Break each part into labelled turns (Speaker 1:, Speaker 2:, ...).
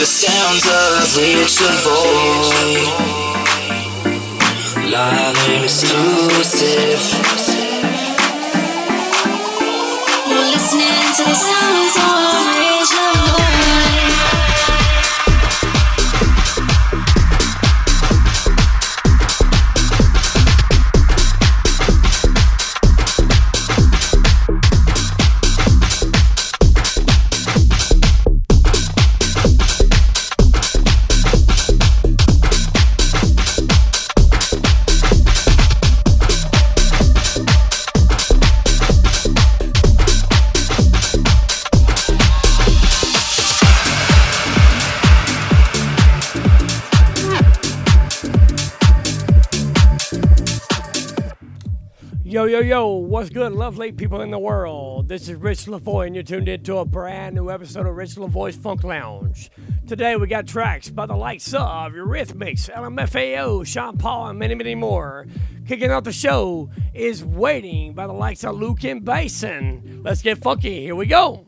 Speaker 1: The sounds of Ric Lavoy. Live and exclusive.
Speaker 2: You're listening to the sounds of
Speaker 3: what's good, lovely people in the world? This is Ric LaVoy, and you're tuned into a brand new episode of Ric LaVoy's Funk Lounge. Today, we got tracks by the likes of Eurythmics, LMFAO, Sean Paul, and many, many more. Kicking off the show is Waiting by the likes of Luke and Basin. Let's get funky. Here we go.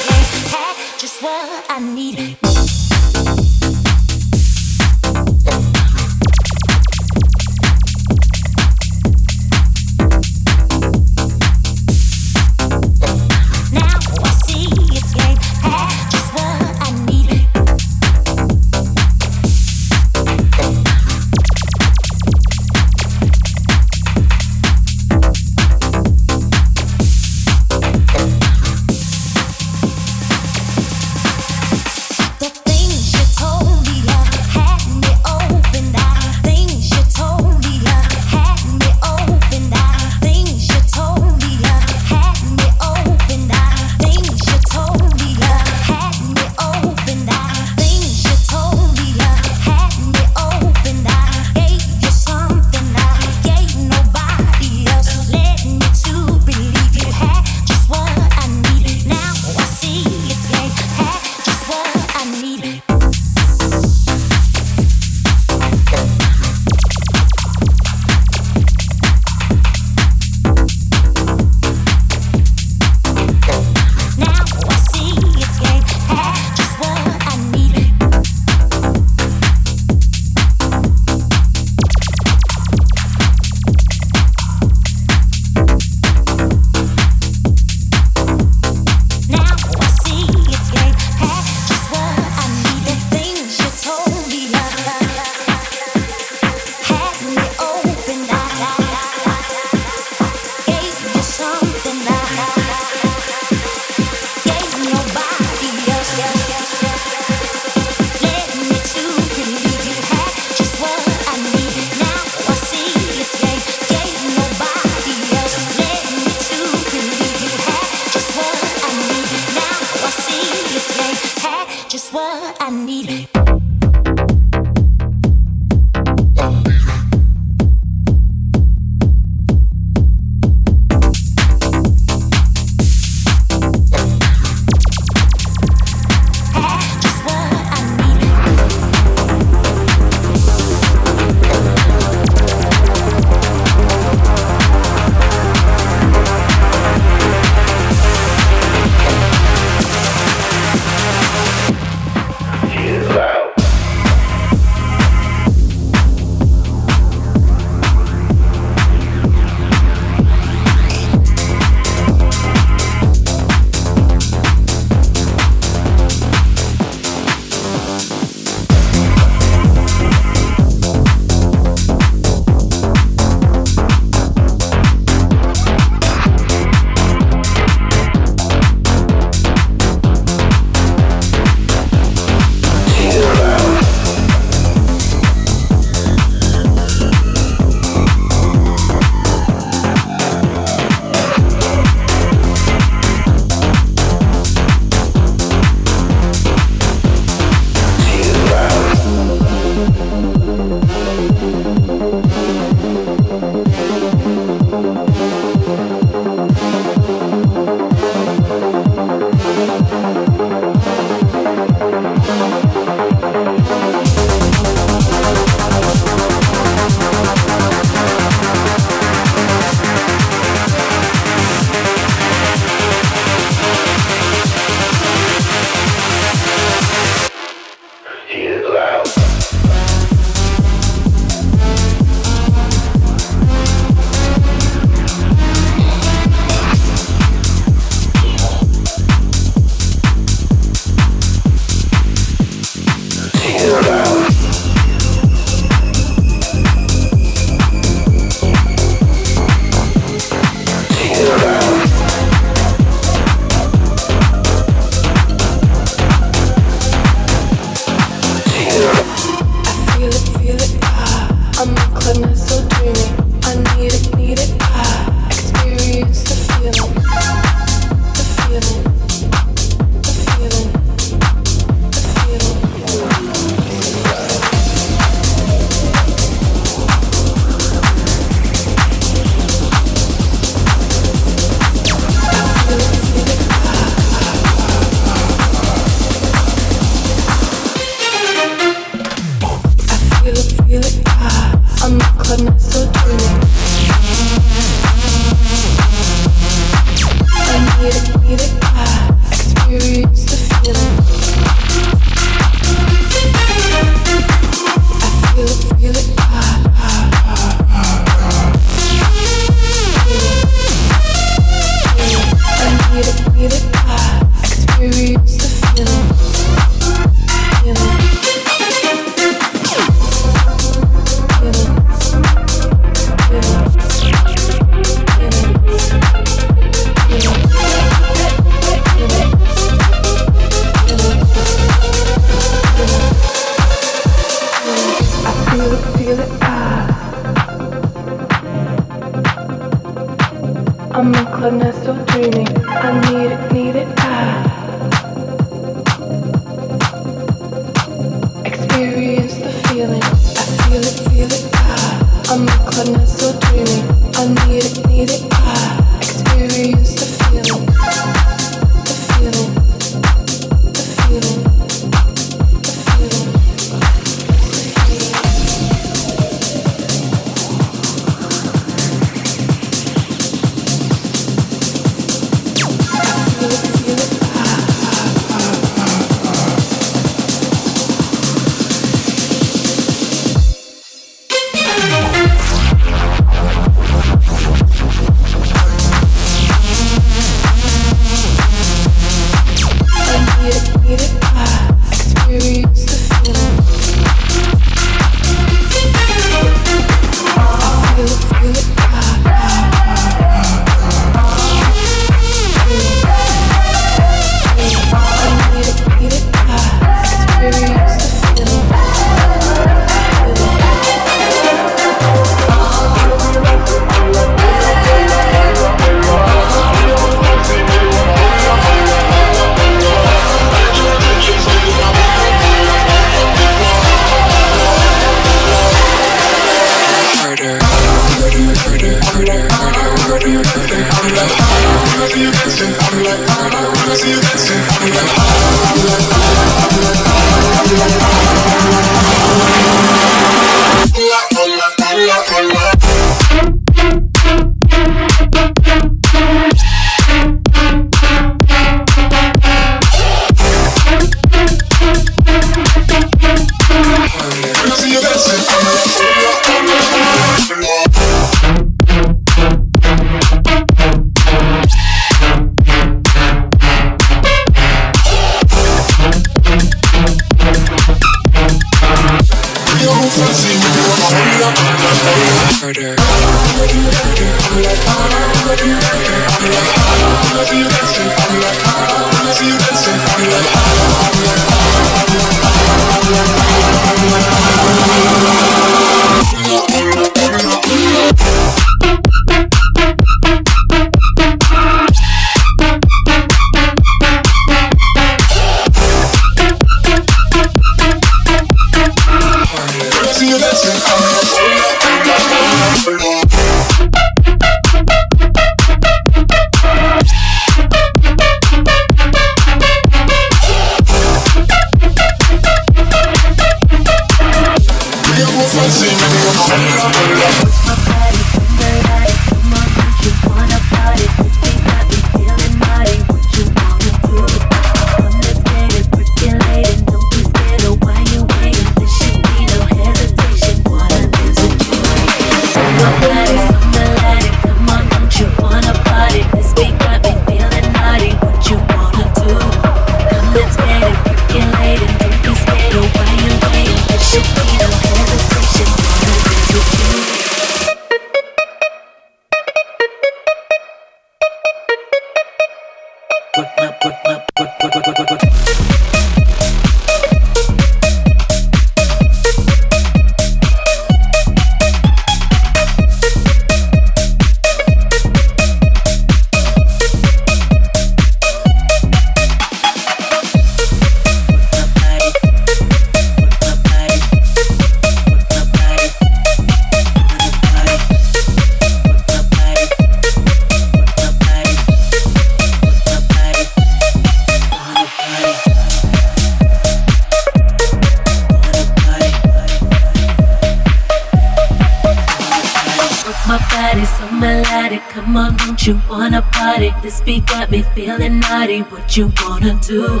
Speaker 2: You wanna do.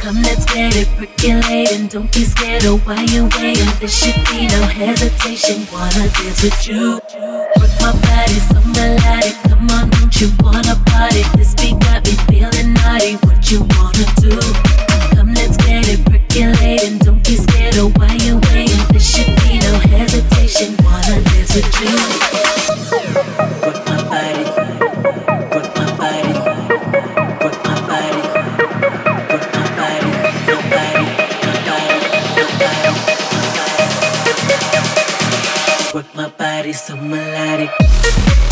Speaker 2: Come, let's get it percolating. Don't be scared of why you waiting. There should be no hesitation. Wanna dance with you. Work my body so body so melodic.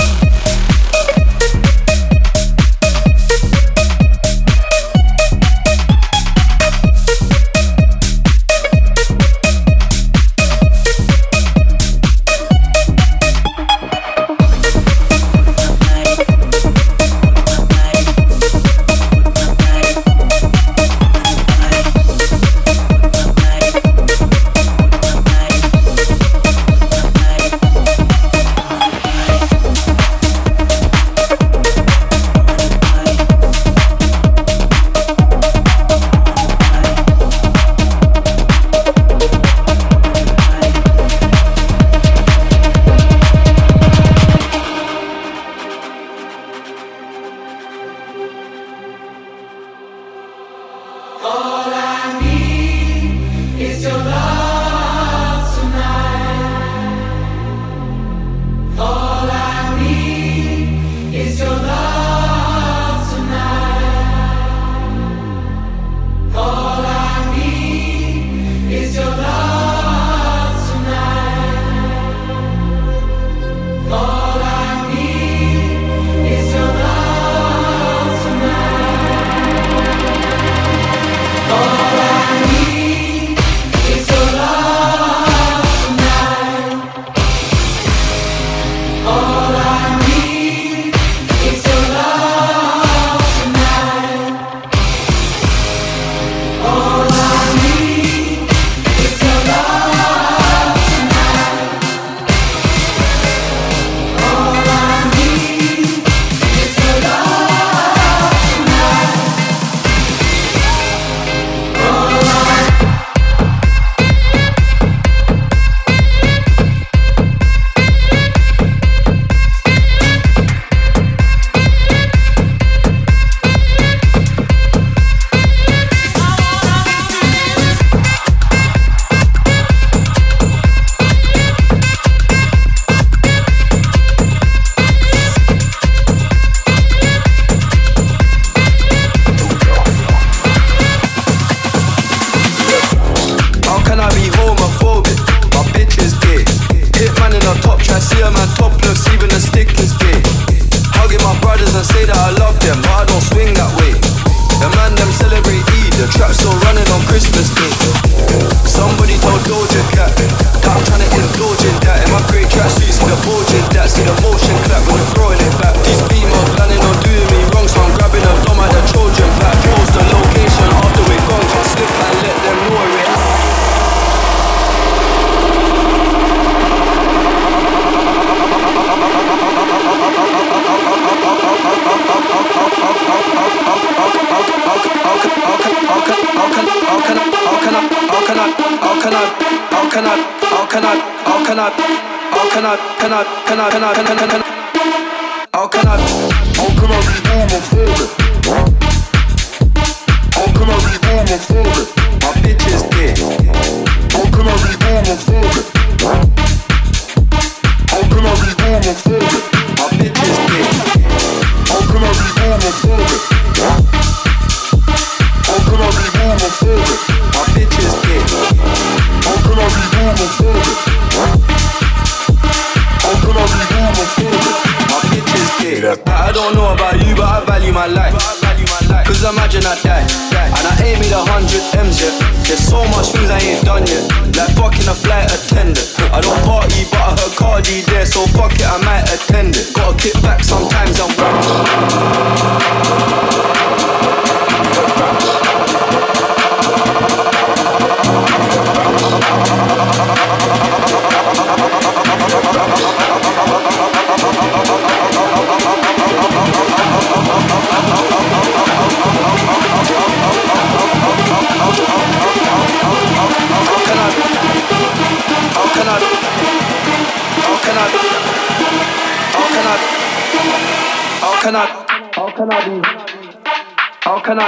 Speaker 4: Hundred M's yet. There's so much things I ain't done yet. Like fucking a flight attendant. I don't party, but I heard Cardi there, so fuck it, I might attend it. Gotta kick back sometimes and bounce.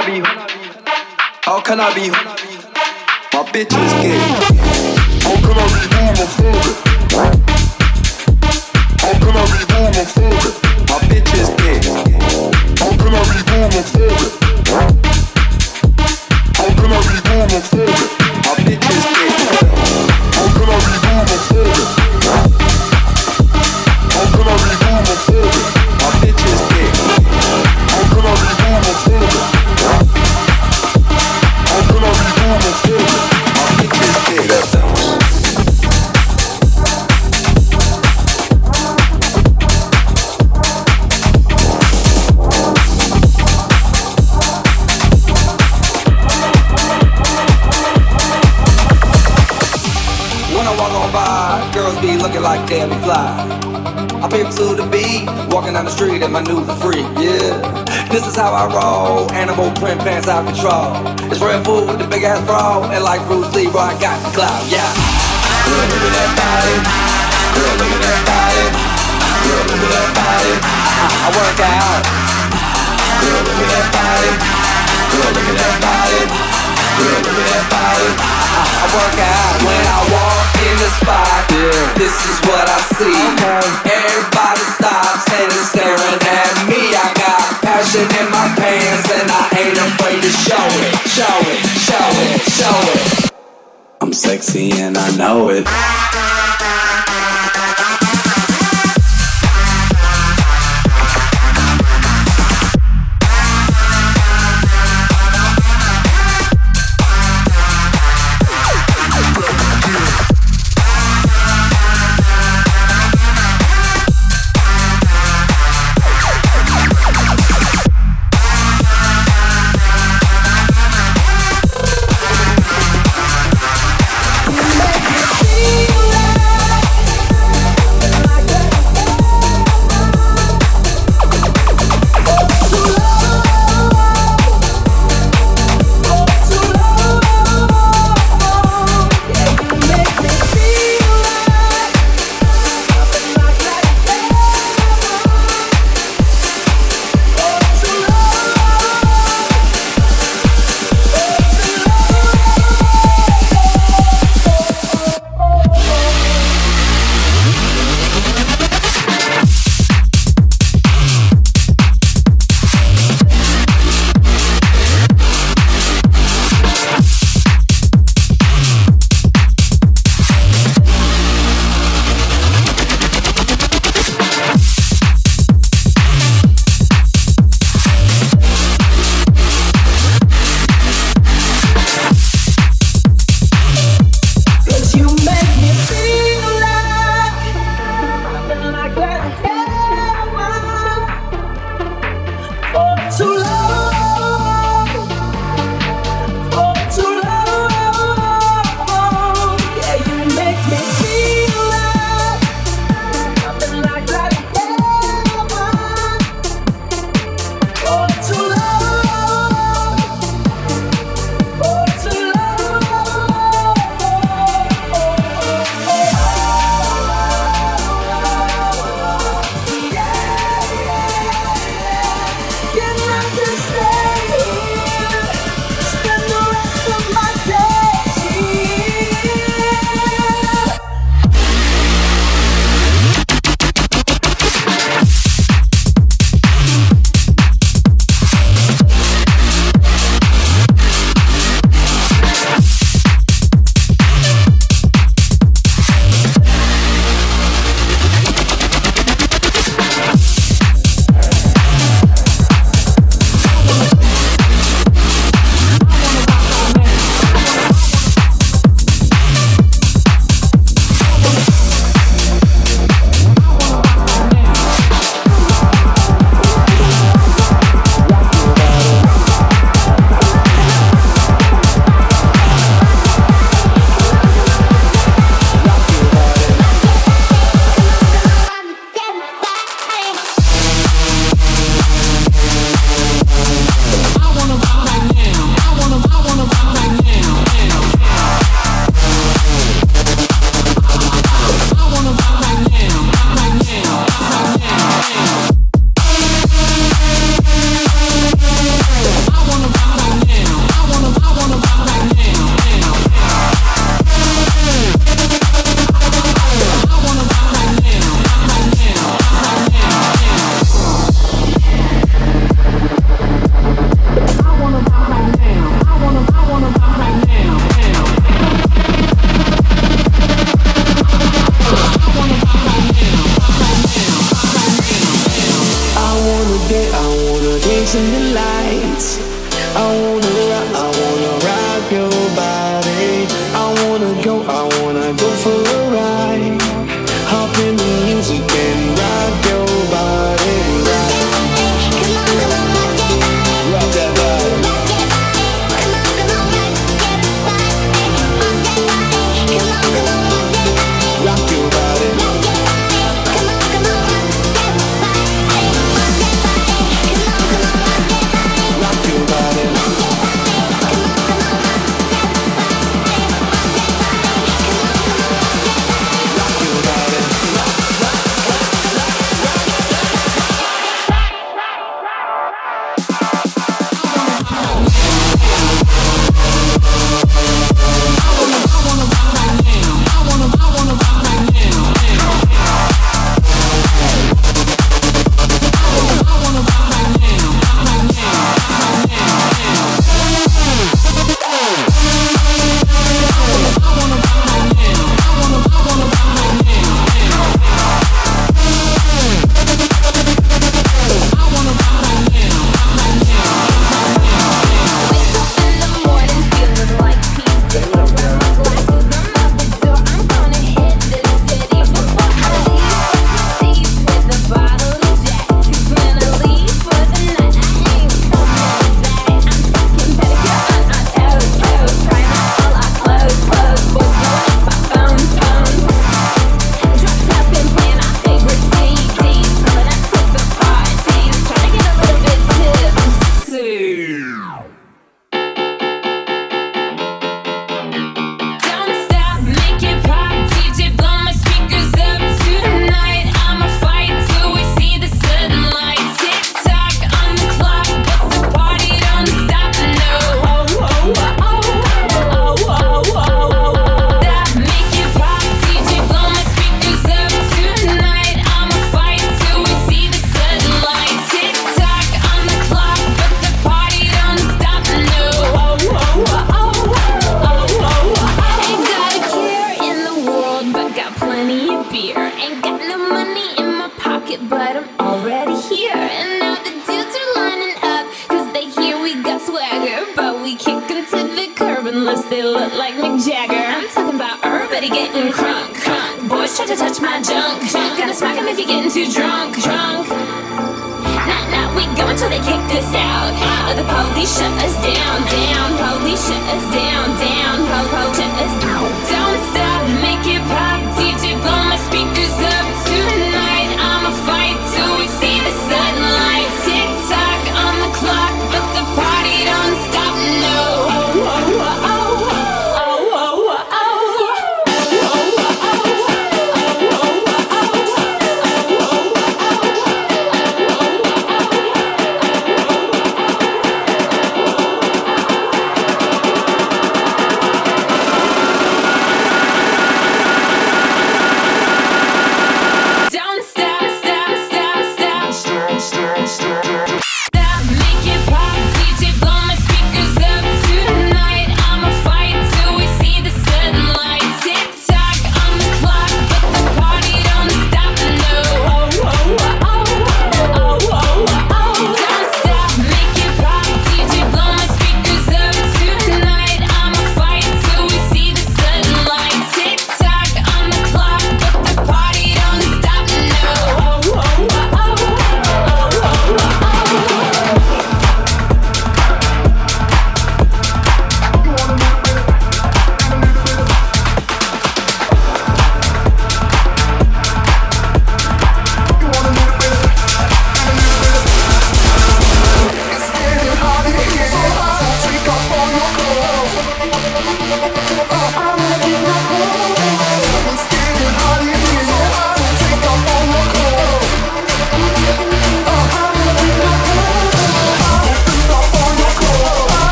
Speaker 4: I be? How can I be? My bitch is gay.
Speaker 5: Walking down the street in my new freak, yeah. This is how I roll, animal print pants out control. It's Redfoo with the big ass bra, and like Bruce Lee, I got the clout, yeah. Girl, look at that body. Girl, look at that body. Girl, look at that body. I work out. Girl, look at that body. Girl, look at that body. Girl, look body. I, I work out when I walk in the spot. This is what I see. Everybody stops and is staring at me. I got passion in my pants and I ain't afraid to show it, show it, show it, show it. I'm sexy and I know it.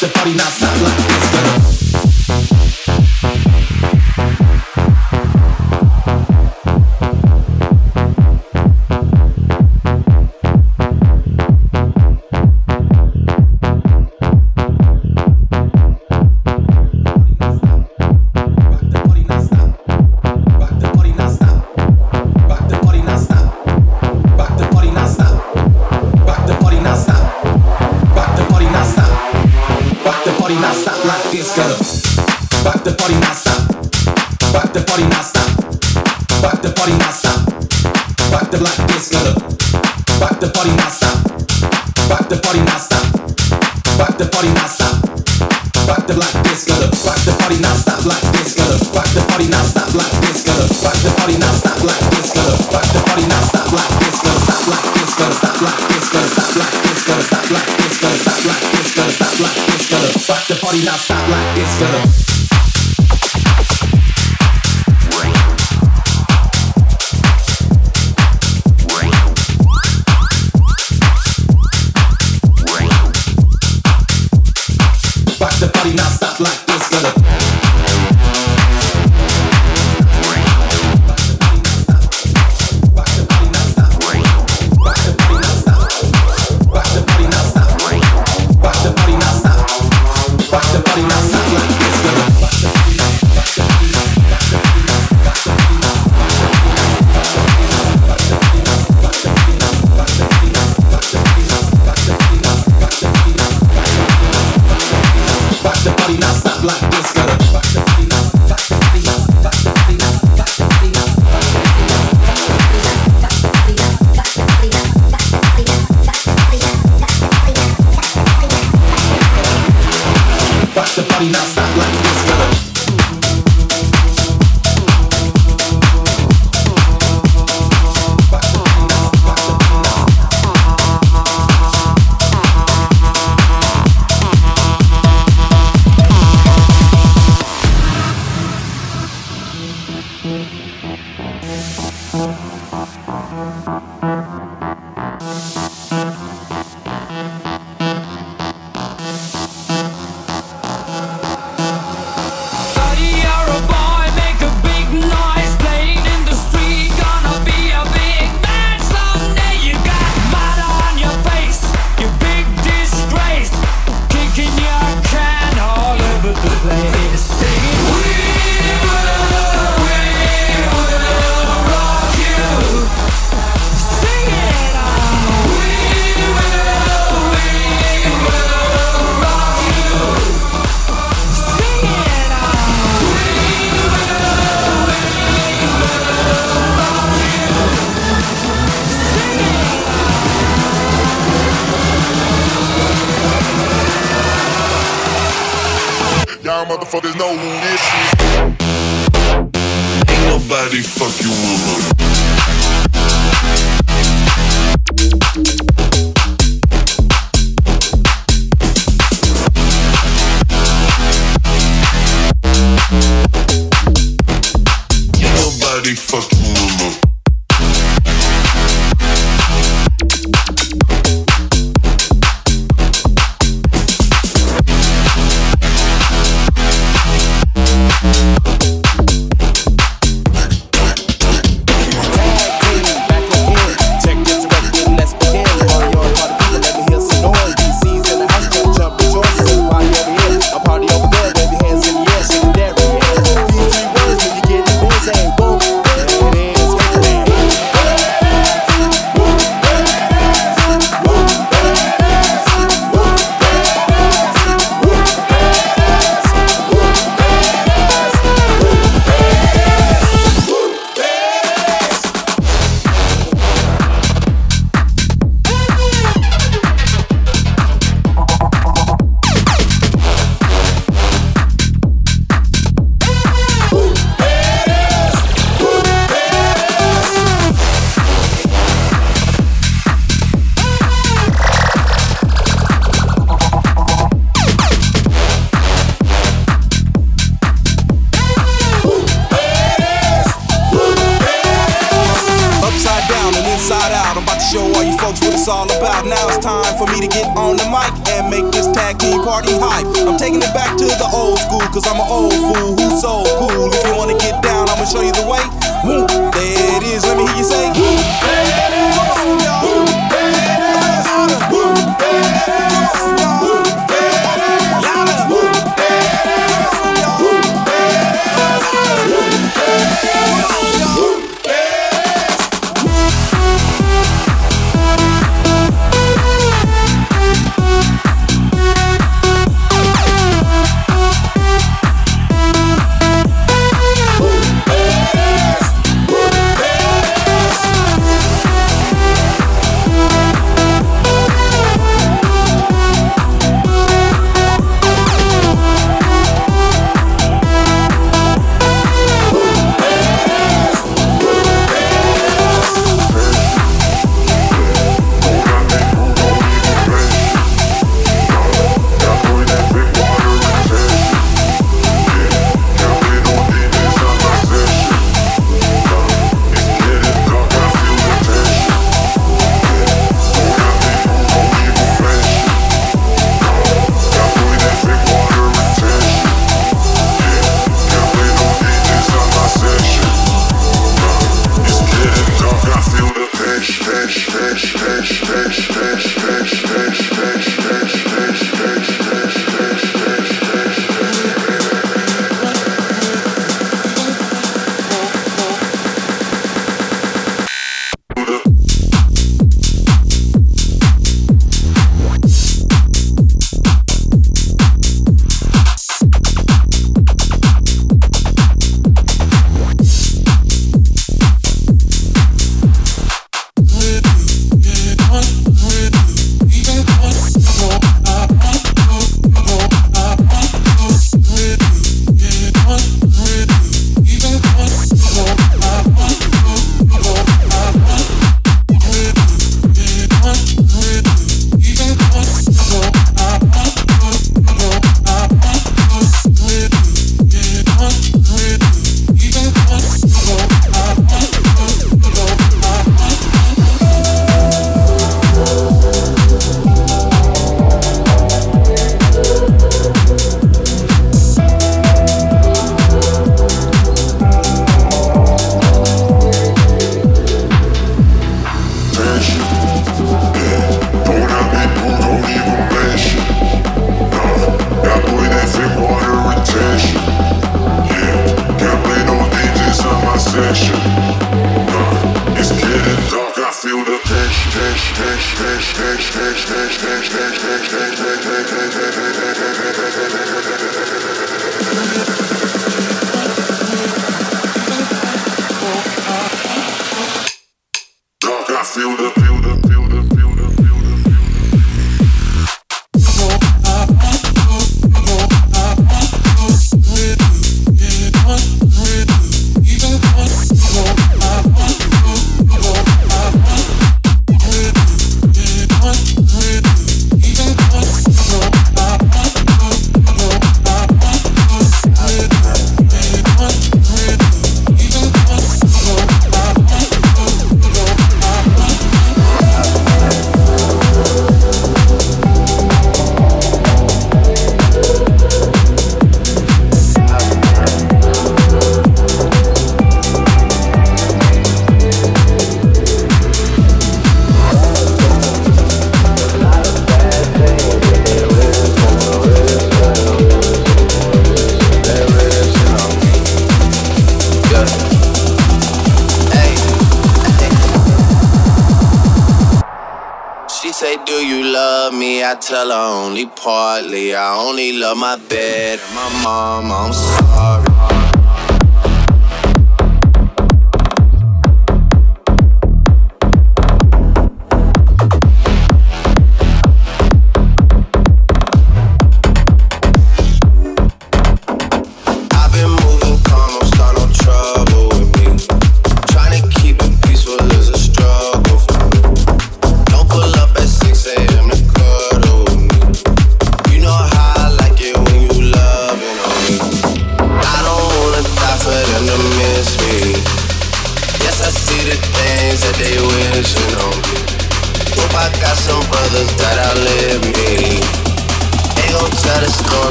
Speaker 6: The party
Speaker 5: not stop like this, girl. party, now stop like this, gonna happiness.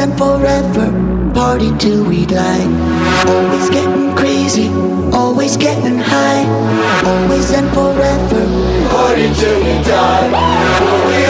Speaker 5: and
Speaker 7: forever. Party till we die. Always getting crazy, always getting high. Always and forever. Party till we die.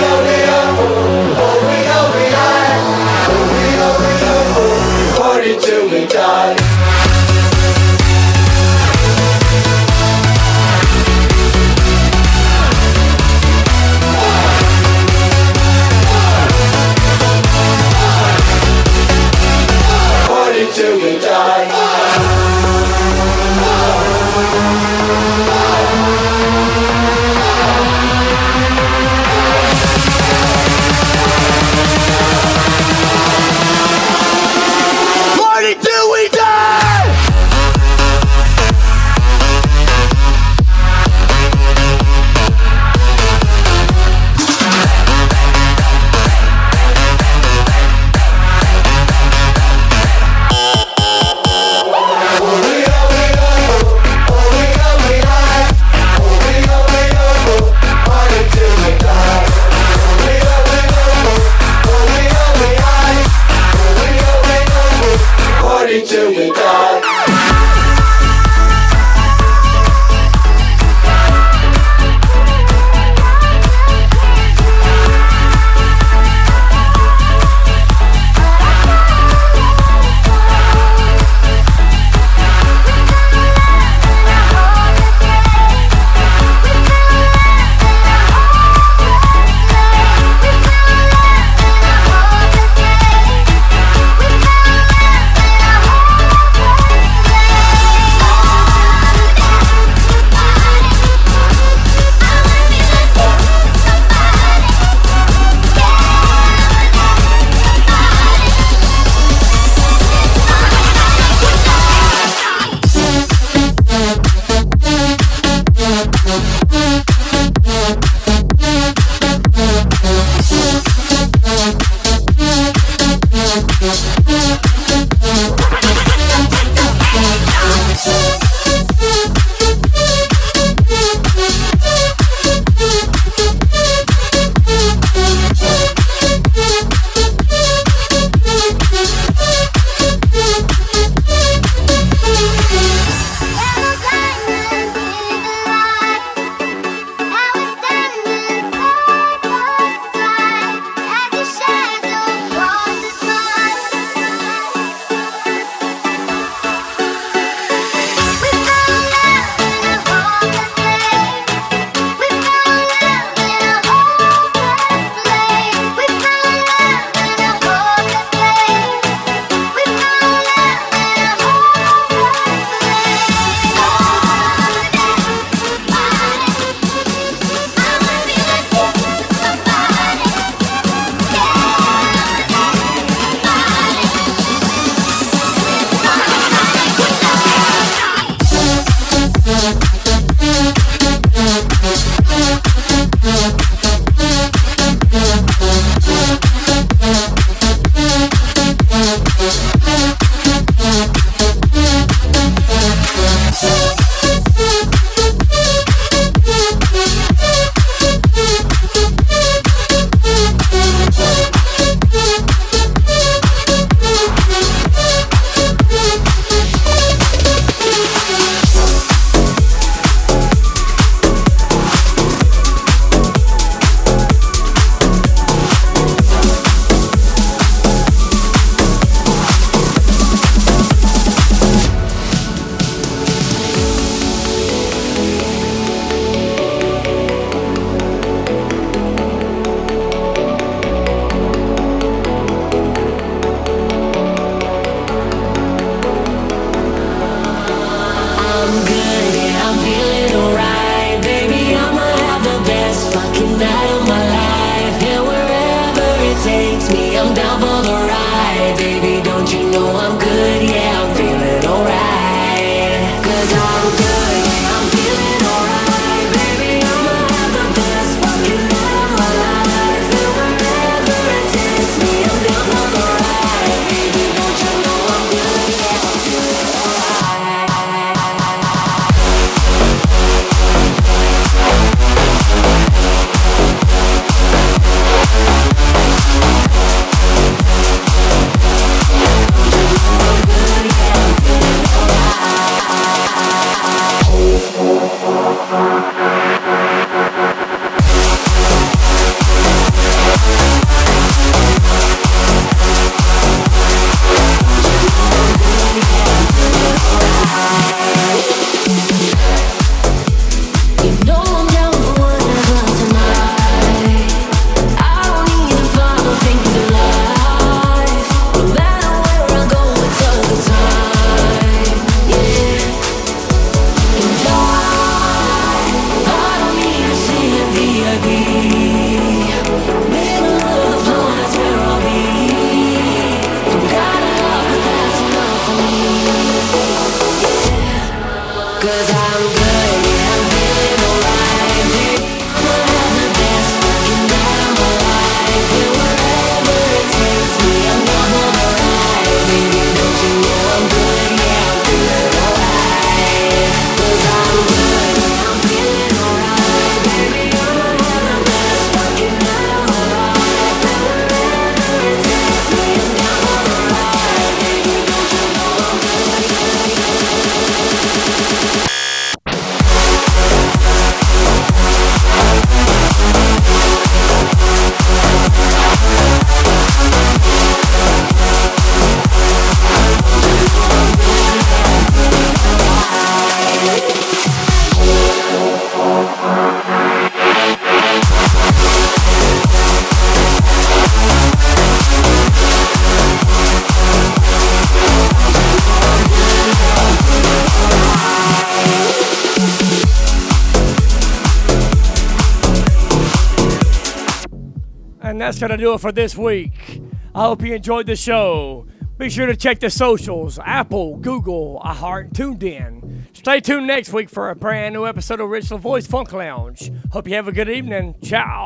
Speaker 8: Going to do it for this week. I hope you enjoyed the show. Be sure to check the socials Apple, Google, iHeart, TuneIn. Stay tuned next week for a brand new episode of Ric LaVoy's Funk Lounge. Hope you have a good evening. Ciao.